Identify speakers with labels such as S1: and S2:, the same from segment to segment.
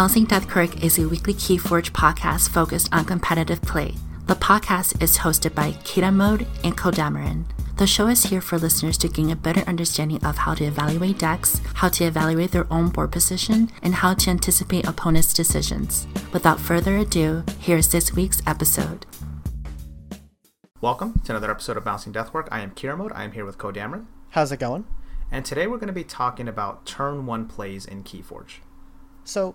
S1: Bouncing Deathquark is a weekly Keyforge podcast focused on competitive play. The podcast is hosted by Kita Mode and Kodamarin. The show is here for listeners to gain a better understanding of how to evaluate decks, how to evaluate their own board position, and how to anticipate opponents' decisions. Without further ado, here's this week's episode.
S2: Welcome to another episode of Bouncing Deathquark. I am Kira Mode. I am here with Kodamarin.
S3: How's it going?
S2: And today we're going to be talking about turn one plays in Keyforge.
S3: So,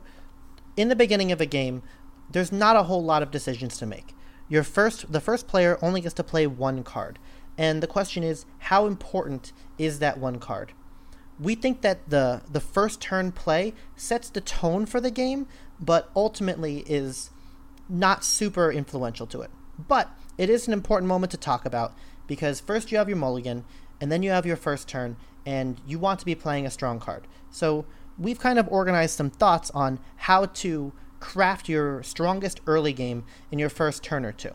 S3: in the beginning of a game, there's not a whole lot of decisions to make. Your first, the first player only gets to play one card, and the question is, how important is that one card? We think that the the first turn play sets the tone for the game, but ultimately is not super influential to it. But it is an important moment to talk about because first you have your mulligan, and then you have your first turn, and you want to be playing a strong card. So we've kind of organized some thoughts on how to craft your strongest early game in your first turn or two.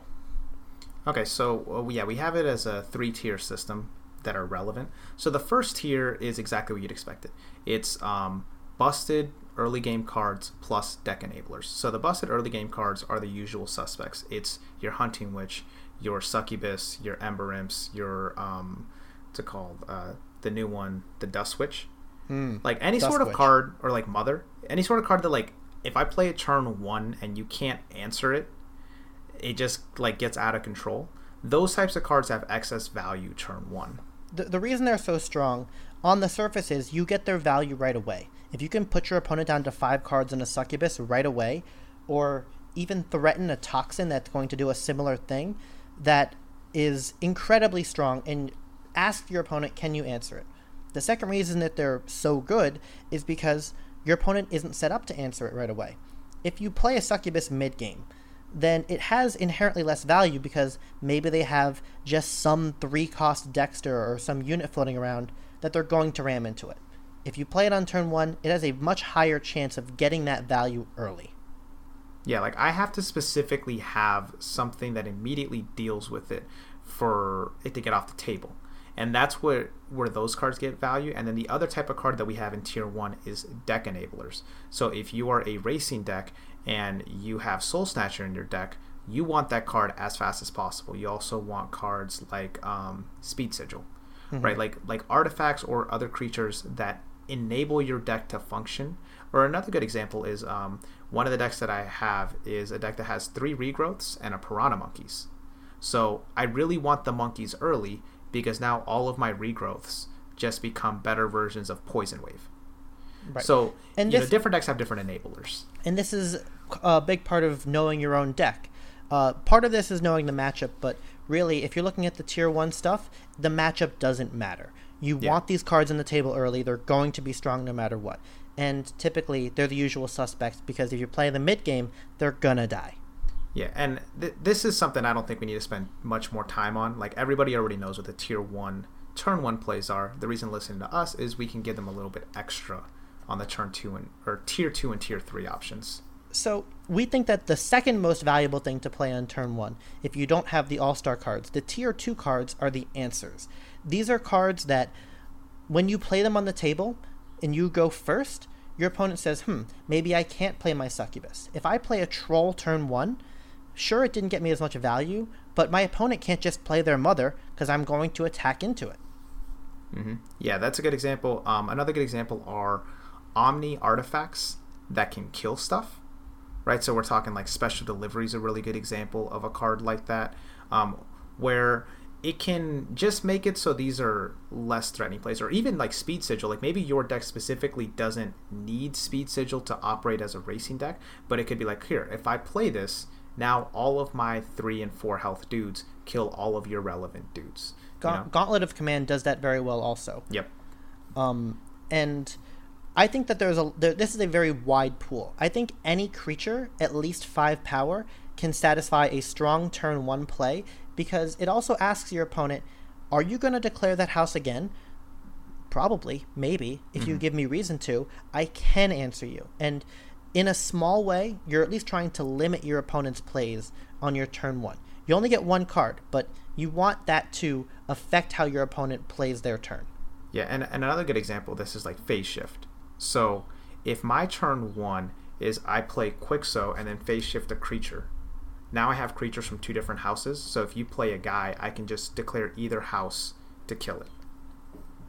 S2: Okay, so uh, yeah, we have it as a three tier system that are relevant. So the first tier is exactly what you'd expect it. It's um, busted early game cards plus deck enablers. So the busted early game cards are the usual suspects. It's your hunting witch, your succubus, your ember imps, your um, what's it called? Uh, the new one, the dusk witch.
S3: Mm,
S2: like any sort of witch. card or like mother, any sort of card that like if I play a turn one and you can't answer it, it just like gets out of control. Those types of cards have excess value turn one.
S3: The, the reason they're so strong on the surface is you get their value right away. If you can put your opponent down to five cards in a succubus right away, or even threaten a toxin that's going to do a similar thing, that is incredibly strong. And ask your opponent, can you answer it? The second reason that they're so good is because your opponent isn't set up to answer it right away. If you play a succubus mid game, then it has inherently less value because maybe they have just some three cost Dexter or some unit floating around that they're going to ram into it. If you play it on turn one, it has a much higher chance of getting that value early.
S2: Yeah, like I have to specifically have something that immediately deals with it for it to get off the table and that's where where those cards get value. And then the other type of card that we have in tier 1 is deck enablers. So if you are a racing deck and you have soul snatcher in your deck you want that card as fast as possible. You also want cards like um, speed sigil mm-hmm. right? Like like artifacts or other creatures that enable your deck to function. Or another good example is um, one of the decks that i have is a deck that has three regrowths and a piranha monkeys. So i really want the monkeys early because now all of my regrowths just become better versions of Poison Wave. Right. So, and this, know, different decks have different enablers.
S3: And this is a big part of knowing your own deck. Uh, part of this is knowing the matchup, but really, if you're looking at the tier one stuff, the matchup doesn't matter. You yeah. want these cards in the table early; they're going to be strong no matter what. And typically, they're the usual suspects because if you play the mid game, they're gonna die.
S2: Yeah, and th- this is something I don't think we need to spend much more time on. Like everybody already knows what the tier one, turn one plays are. The reason listening to us is we can give them a little bit extra on the turn two and or tier two and tier three options.
S3: So we think that the second most valuable thing to play on turn one, if you don't have the all star cards, the tier two cards are the answers. These are cards that, when you play them on the table, and you go first, your opponent says, "Hmm, maybe I can't play my succubus. If I play a troll turn one." Sure, it didn't get me as much value, but my opponent can't just play their mother because I'm going to attack into it.
S2: Mm-hmm. Yeah, that's a good example. Um, another good example are Omni artifacts that can kill stuff, right? So we're talking like special delivery is a really good example of a card like that, um, where it can just make it so these are less threatening plays, or even like speed sigil. Like maybe your deck specifically doesn't need speed sigil to operate as a racing deck, but it could be like here, if I play this, now all of my three and four health dudes kill all of your relevant dudes.
S3: Gaunt- you know? Gauntlet of Command does that very well, also.
S2: Yep.
S3: Um, and I think that there's a there, this is a very wide pool. I think any creature at least five power can satisfy a strong turn one play because it also asks your opponent, "Are you going to declare that house again?" Probably, maybe. If mm-hmm. you give me reason to, I can answer you. And in a small way, you're at least trying to limit your opponent's plays on your turn one. You only get one card, but you want that to affect how your opponent plays their turn.
S2: Yeah, and, and another good example of this is like phase shift. So if my turn one is I play Quixo and then phase shift a creature. Now I have creatures from two different houses, so if you play a guy, I can just declare either house to kill it.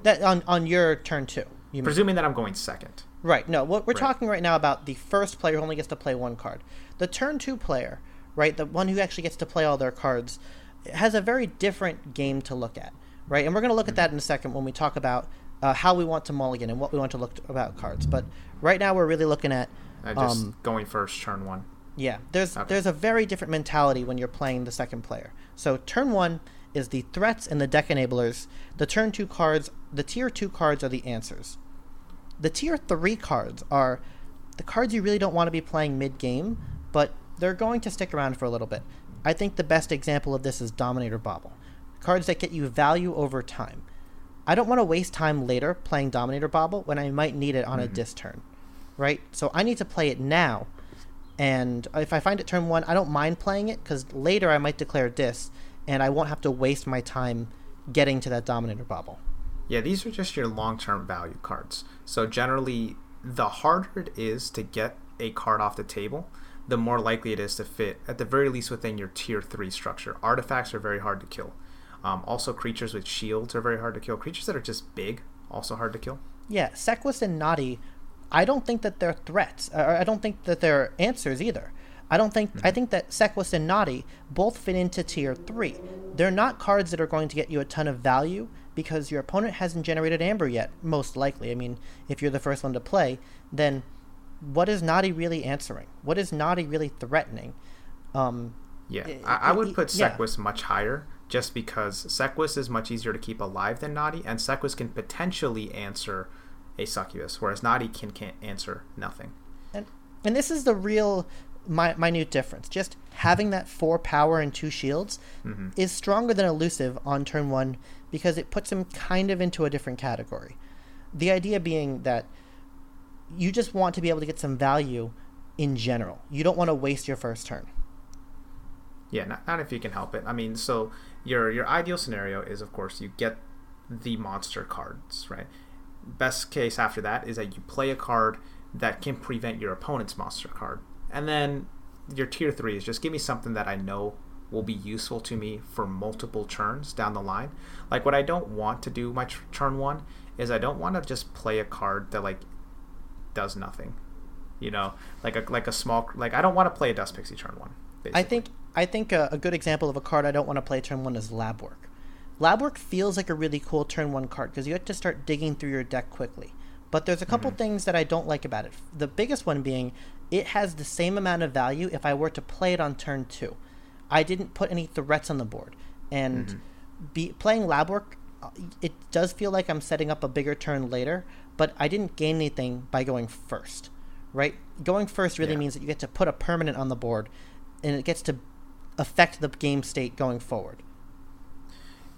S3: That on on your turn two. You mean.
S2: Presuming that I'm going second.
S3: Right. No, what we're
S2: Right.
S3: talking right now about the first player who only gets to play one card. The turn two player, right, the one who actually gets to play all their cards, has a very different game to look at, right? And we're going to look at that in a second when we talk about uh, how we want to mulligan and what we want to look about cards. But right now we're really looking at,
S2: just
S3: um,
S2: going first, turn one.
S3: yeah, there's
S2: Okay.
S3: there's a very different mentality when you're playing the second player. So turn one is the threats and the deck enablers. The turn two cards, the tier two cards are the answers. The tier three cards are the cards you really don't want to be playing mid game, but they're going to stick around for a little bit. I think the best example of this is Dominator Bauble. Cards that get you value over time. I don't want to waste time later playing Dominator Bauble when I might need it on a mm-hmm. dis turn, right? So I need to play it now. And if I find it turn one, I don't mind playing it because later I might declare dis, and I won't have to waste my time getting to that Dominator Bauble.
S2: Yeah, these are just your long term value cards. So generally, the harder it is to get a card off the table, the more likely it is to fit, at the very least, within your tier 3 structure. Artifacts are very hard to kill. Um, also, creatures with shields are very hard to kill. Creatures that are just big, also hard to kill.
S3: Yeah, Sequus and Noddy, I don't think that they're threats. Or I don't think that they're answers either. I don't think I think that Sequus and Noddy both fit into tier three. They're not cards that are going to get you a ton of value because your opponent hasn't generated Amber yet, most likely. I mean, if you're the first one to play, then what is Noddy really answering? What is Noddy really threatening? Um,
S2: Yeah,
S3: I-
S2: I, I would put
S3: yeah.
S2: Much higher just because Sequus is much easier to keep alive than Noddy, and Sequus can potentially answer a Succubus, whereas Naughty can, can't answer nothing.
S3: and and this is the real mi- minute difference. Just having that four power and two shields mm-hmm. is stronger than elusive on turn one because it puts him kind of into a different category. The idea being that you just want to be able to get some value in general. You don't want to waste your first turn.
S2: Yeah, not, not if you can help it. I mean, so your your ideal scenario is, of course, you get the monster cards, right? Best case after that is that you play a card that can prevent your opponent's monster card, and then your tier three is just give me something that I know will be useful to me for multiple turns down the line. Like what I don't want to do my turn one is I don't want to just play a card that like does nothing. You know, like a like a small like I don't want to play a dust pixie turn one.
S3: I think I think a, a good example of a card I don't want to play turn one is Lab Work. Lab Work feels like a really cool turn one card because you have to start digging through your deck quickly. But there's a couple things that I don't like about it. The biggest one being it has the same amount of value if I were to play it on turn two. I didn't put any threats on the board, and be playing Lab Work. uh, It does feel like I'm setting up a bigger turn later, but I didn't gain anything by going first. Right, going first really
S2: Yeah.
S3: means that you get to put a permanent on the board, and it gets to affect the game state going forward.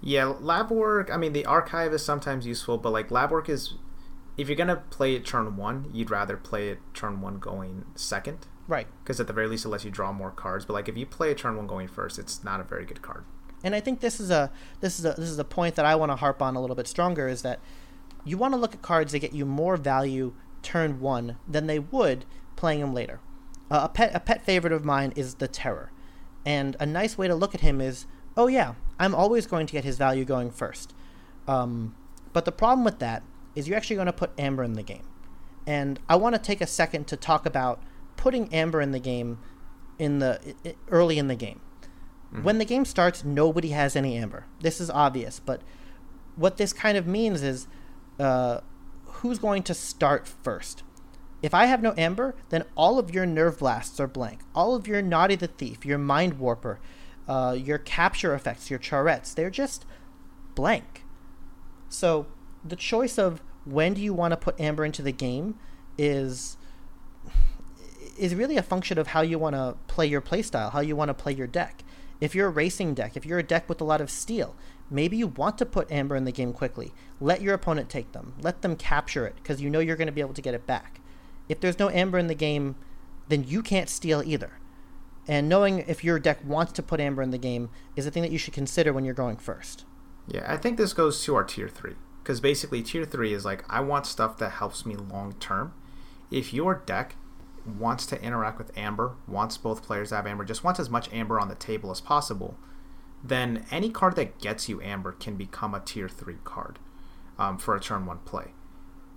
S2: Yeah, lab work. I mean, the archive is sometimes useful, but like lab work is, if you're gonna play it turn one, you'd rather play it turn one going second,
S3: Right.
S2: because at the very least it lets you draw more cards. But like if you play it turn one going first, it's not a very good card.
S3: And I think this is a this is a this is a point that I want to harp on a little bit stronger is that you want to look at cards that get you more value turn one than they would playing them later. Uh, a pet a pet favorite of mine is the Terror, and a nice way to look at him is, oh yeah, I'm always going to get his value going first. Um, but the problem with that is you're actually going to put Amber in the game, and I want to take a second to talk about putting Amber in the game in the early in the game. When the game starts, nobody has any amber. This is obvious, but what this kind of means is uh, who's going to start first? If I have no amber, then all of your nerve blasts are blank. All of your Noddy the Thief, your Mind Warper, uh, your capture effects, your charettes, they're just blank. So the choice of when do you want to put amber into the game is is really a function of how you want to play your playstyle, how you want to play your deck. If you're a racing deck, if you're a deck with a lot of steel, maybe you want to put amber in the game quickly. Let your opponent take them. Let them capture it because you know you're going to be able to get it back. If there's no amber in the game, then you can't steal either. And knowing if your deck wants to put amber in the game is a thing that you should consider when you're going first.
S2: Yeah, I think this goes to our tier three because basically tier three is like I want stuff that helps me long term. If your deck wants to interact with Amber, wants both players to have Amber, just wants as much Amber on the table as possible, then any card that gets you Amber can become a tier 3 card um, for a turn 1 play,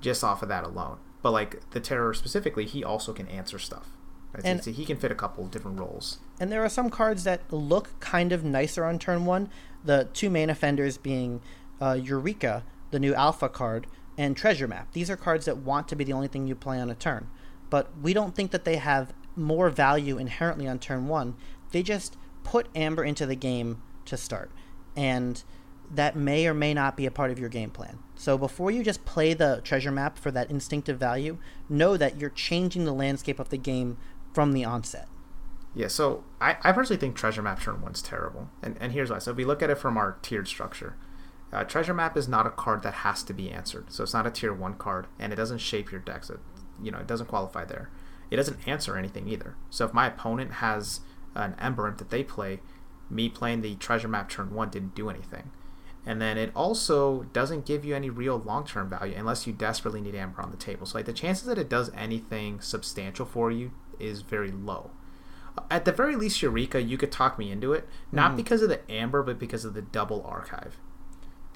S2: just off of that alone. But like the Terror specifically, he also can answer stuff. Right?
S3: And-
S2: so he can fit a couple different roles.
S3: And there are some cards that look kind of nicer on turn one. The two main offenders being uh, Eureka, the new alpha card, and Treasure Map. These are cards that want to be the only thing you play on a turn. But we don't think that they have more value inherently on turn one. They just put Amber into the game to start. And that may or may not be a part of your game plan. So before you just play the treasure map for that instinctive value, know that you're changing the landscape of the game from the onset.
S2: Yeah, so I, I personally think Treasure Map turn one's terrible, and and here's why. So if we look at it from our tiered structure, uh, Treasure Map is not a card that has to be answered. So it's not a tier one card, and it doesn't shape your decks. It, you know, it doesn't qualify there. It doesn't answer anything either. So if my opponent has an Ember Imp that they play, me playing the Treasure Map turn one didn't do anything. And then it also doesn't give you any real long term value unless you desperately need Amber on the table. So like the chances that it does anything substantial for you is very low. At the very least, Eureka, you could talk me into it, not because of the Amber, but because of the double archive.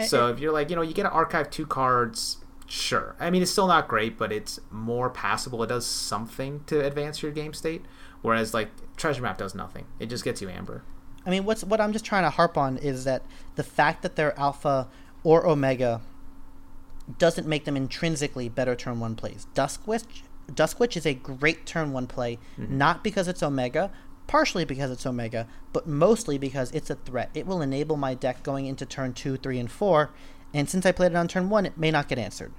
S2: So if you're like, you know, you get to archive two cards, sure. I mean, it's still not great, but it's more passable. It does something to advance your game state, whereas like Treasure Map does nothing. It just gets you Amber.
S3: I mean, what's what I'm just trying to harp on is that the fact that they're alpha or omega doesn't make them intrinsically better turn one plays. Duskwitch, Duskwitch is a great turn one play, mm-hmm. not because it's omega, partially because it's omega, but mostly because it's a threat. It will enable my deck going into turn two, three, and four, and since I played it on turn one, it may not get answered.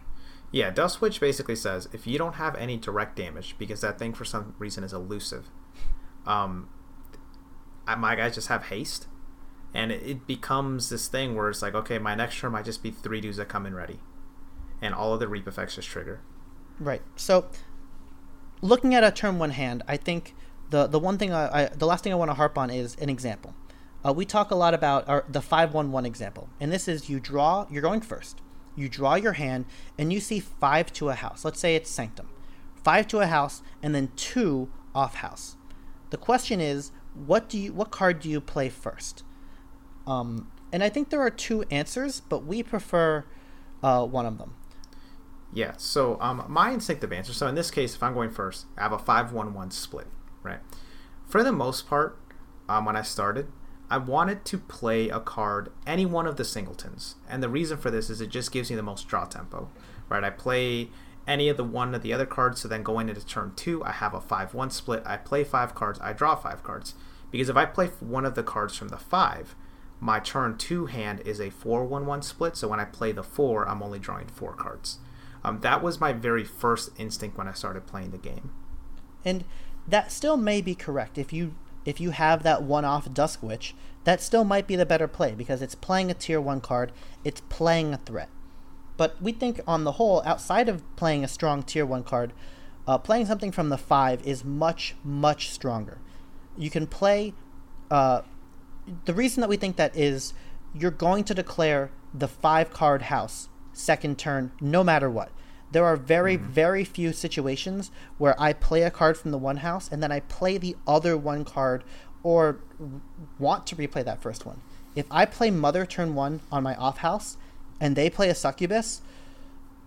S2: Yeah, Dusk Witch basically says if you don't have any direct damage because that thing for some reason is elusive, um, my guys just have haste, and it, it becomes this thing where it's like, okay, my next turn might just be three dudes that come in ready, and all of the reap effects just trigger.
S3: Right. So, looking at a turn one hand, I think the the one thing I, I the last thing I want to harp on is an example. Uh, we talk a lot about our, the five one one example, and this is you draw. You're going first. You draw your hand, and you see five to a house. Let's say it's Sanctum, five to a house, and then two off house. The question is, what do you what card do you play first? Um, and I think there are two answers, but we prefer uh, one of them.
S2: Yeah, so um, my instinctive answer. So in this case, if I'm going first, I have a five-one-one split, right? For the most part, um, when I started, I wanted to play a card, any one of the singletons, and the reason for this is it just gives me the most draw tempo, right? I play any of the one of the other cards, so then going into turn two, I have a five-one split. I play five cards, I draw five cards, because if I play one of the cards from the five, my turn two hand is a four-one-one split. So when I play the four, I'm only drawing four cards. Um, that was my very first instinct when I started playing the game.
S3: and that still may be correct if you if you have that one-off Dusk Witch, That still might be the better play because it's playing a tier one card. It's playing a threat. But we think on the whole, outside of playing a strong tier one card, uh, playing something from the five is much much stronger. You can play. Uh, the reason that we think that is you're going to declare the five card house second turn no matter what. There are very, mm-hmm. very few situations where I play a card from the one house and then I play the other one card or want to replay that first one. If I play Mother turn one on my off house and they play a succubus,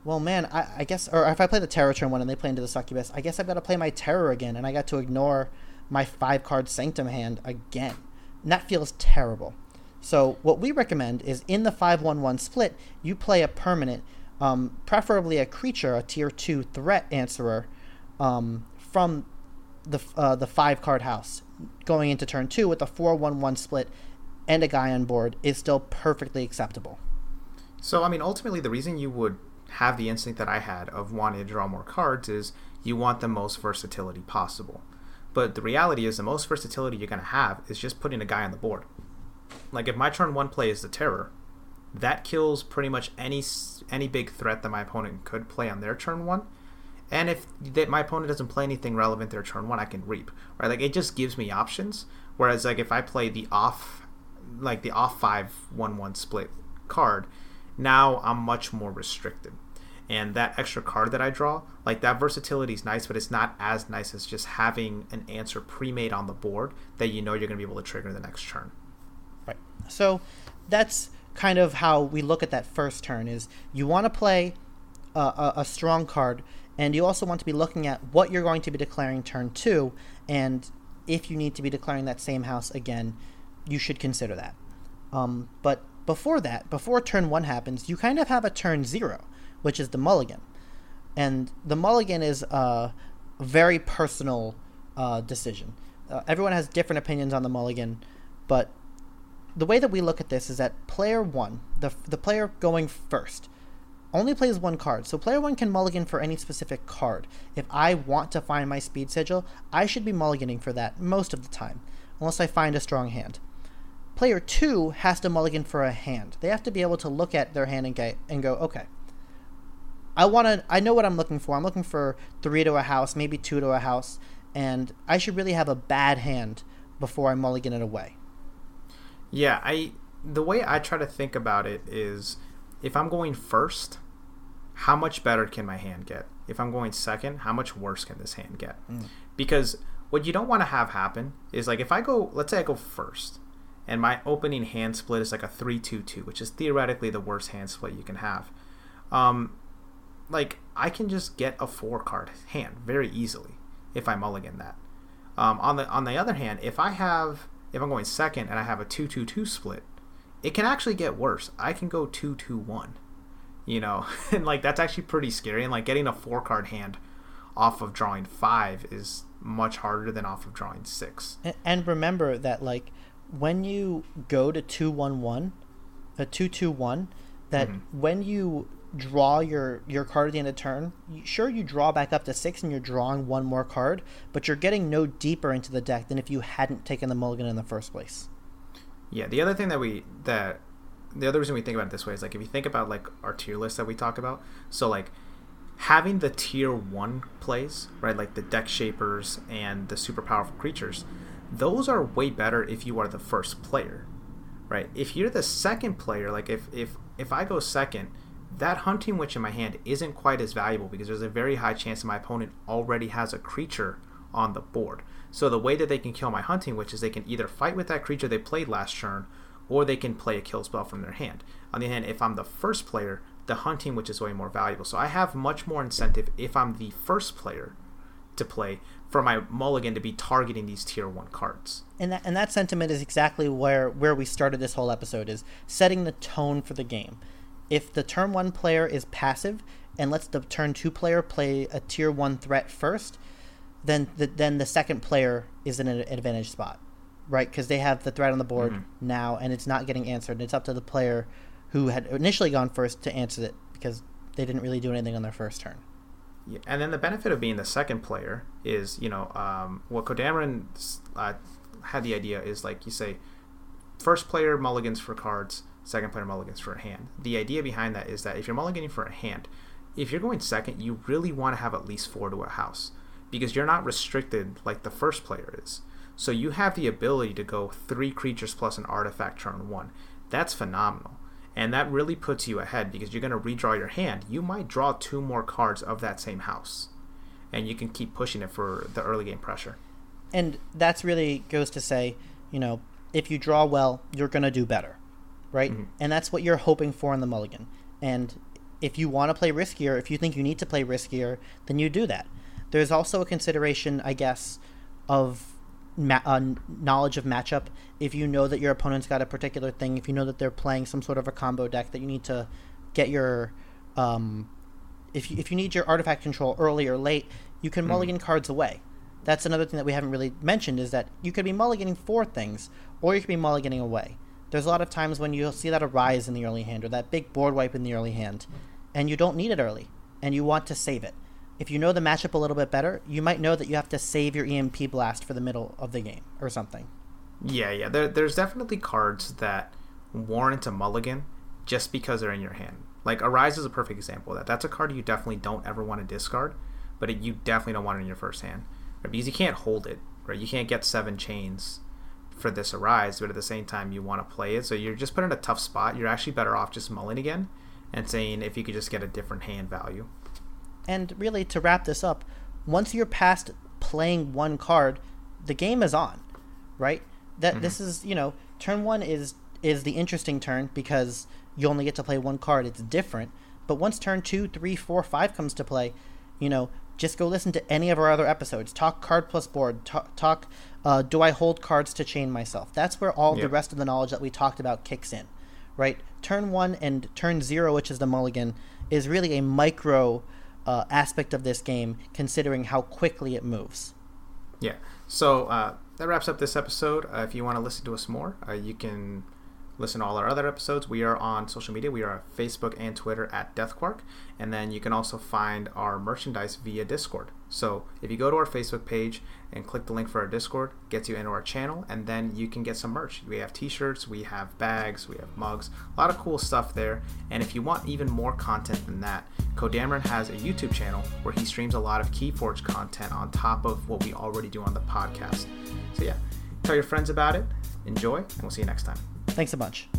S3: well, man, I, I guess, or if I play the terror turn one and they play into the succubus, I guess I've got to play my terror again and I got to ignore my five card sanctum hand again. And that feels terrible. So what we recommend is in the 5-1-1 split, you play a permanent, um, preferably a creature, a tier 2 threat answerer, um, from the uh, the 5 card house. Going into turn 2 with a 4-1-1 split and a guy on board is still perfectly acceptable.
S2: So, I mean, ultimately, the reason you would have the instinct that I had of wanting to draw more cards is you want the most versatility possible. But the reality is, the most versatility you're going to have is just putting a guy on the board. Like, if my turn one play is the Terror, that kills pretty much any any big threat that my opponent could play on their turn one. And if that my opponent doesn't play anything relevant their turn one, I can reap. Right? Like it just gives me options. Whereas like if I play the off like the off five one one split card, now I'm much more restricted. and that extra card that I draw, like that versatility is nice, but it's not as nice as just having an answer pre-made on the board that you know you're going to be able to trigger the next turn.
S3: Right. So that's kind of how we look at that first turn. Is you want to play a, a, a strong card, and you also want to be looking at what you're going to be declaring turn two, and if you need to be declaring that same house again, you should consider that. Um, but before that, before turn one happens, you kind of have a turn zero which is the mulligan. And the mulligan is a very personal uh, decision. Uh, everyone has different opinions on the mulligan, but the way that we look at this is that player one, the, the player going first, only plays one card. So player one can mulligan for any specific card. If I want to find my speed sigil, I should be mulliganing for that most of the time, unless I find a strong hand. Player two has to mulligan for a hand. They have to be able to look at their hand and, get, and go, okay, I want to. I know what I'm looking for. I'm looking for three to a house, maybe two to a house, and I should really have a bad hand before I mulligan it away.
S2: Yeah, I. The way I try to think about it is, if I'm going first, how much better can my hand get? If I'm going second, how much worse can this hand get? Mm. Because what you don't want to have happen is like if I go, let's say I go first, and my opening hand split is like a three-two-two, which is theoretically the worst hand split you can have. Um, like I can just get a four card hand very easily if I mulligan that. Um, on the on the other hand, if I have if I'm going second and I have a two two two split, it can actually get worse. I can go two two one, you know, and like that's actually pretty scary. And like getting a four card hand off of drawing five is much harder than off of drawing six.
S3: And remember that like when you go to two one one, a two two one, that mm-hmm. when you draw your your card at the end of turn, sure you draw back up to six and you're drawing one more card, but you're getting no deeper into the deck than if you hadn't taken the mulligan in the first place.
S2: Yeah, the other thing that we that the other reason we think about it this way is like if you think about like our tier list that we talk about, so like having the tier one plays, right, like the deck shapers and the super powerful creatures, those are way better if you are the first player. Right? If you're the second player, like if if if I go second, that hunting witch in my hand isn't quite as valuable because there's a very high chance that my opponent already has a creature on the board. So the way that they can kill my hunting witch is they can either fight with that creature they played last turn, or they can play a kill spell from their hand. On the other hand, if I'm the first player, the hunting witch is way more valuable. So I have much more incentive if I'm the first player to play for my mulligan to be targeting these tier one cards.
S3: And that and that sentiment is exactly where where we started this whole episode is setting the tone for the game if the turn one player is passive and lets the turn two player play a tier one threat first, then the, then the second player is in an advantage spot, right? Because they have the threat on the board mm-hmm. now, and it's not getting answered. And it's up to the player who had initially gone first to answer it because they didn't really do anything on their first turn.
S2: Yeah, and then the benefit of being the second player is, you know, um, what Kodamarin uh, had the idea is like you say, first player mulligans for cards, second player mulligans for a hand. The idea behind that is that if you're mulliganing for a hand, if you're going second, you really want to have at least four to a house because you're not restricted like the first player is. So you have the ability to go three creatures plus an artifact turn one. That's phenomenal. And that really puts you ahead because you're going to redraw your hand. You might draw two more cards of that same house. And you can keep pushing it for the early game pressure.
S3: And that's really goes to say, you know, if you draw well, you're going to do better right? Mm-hmm. And that's what you're hoping for in the mulligan. And if you want to play riskier, if you think you need to play riskier, then you do that. There's also a consideration, I guess, of ma- uh, knowledge of matchup. If you know that your opponent's got a particular thing, if you know that they're playing some sort of a combo deck that you need to get your, um, if you, if you need your artifact control early or late, you can mm. mulligan cards away. That's another thing that we haven't really mentioned is that you could be mulliganing for things, or you could be mulliganing away. There's a lot of times when you'll see that arise in the early hand or that big board wipe in the early hand, and you don't need it early, and you want to save it. If you know the matchup a little bit better, you might know that you have to save your EMP blast for the middle of the game or something.
S2: Yeah, yeah. There, there's definitely cards that warrant a mulligan just because they're in your hand. Like Arise is a perfect example of that. That's a card you definitely don't ever want to discard, but it, you definitely don't want it in your first hand right? because you can't hold it. Right? You can't get seven chains for this arise, but at the same time you want to play it. So you're just put in a tough spot. You're actually better off just mulling again and saying if you could just get a different hand value.
S3: And really, to wrap this up, once you're past playing one card, the game is on, right? That mm-hmm. this is you know turn one is is the interesting turn because you only get to play one card. It's different. But once turn two, three, four, five comes to play, you know, just go listen to any of our other episodes. Talk card plus board. Talk, talk uh, do I hold cards to chain myself? That's where all yep. the rest of the knowledge that we talked about kicks in, right? Turn one and turn zero, which is the mulligan, is really a micro uh, aspect of this game, considering how quickly it moves.
S2: Yeah. So uh, that wraps up this episode. Uh, if you want to listen to us more, uh, you can listen to all our other episodes. We are on social media. We are on Facebook and Twitter at DeathQuark. And then you can also find our merchandise via Discord. So if you go to our Facebook page and click the link for our Discord, gets you into our channel, and then you can get some merch. We have t-shirts, we have bags, we have mugs, a lot of cool stuff there. And if you want even more content than that, Kodamarin has a YouTube channel where he streams a lot of Keyforge content on top of what we already do on the podcast. So yeah, tell your friends about it, enjoy, and we'll see you next time.
S3: Thanks a bunch.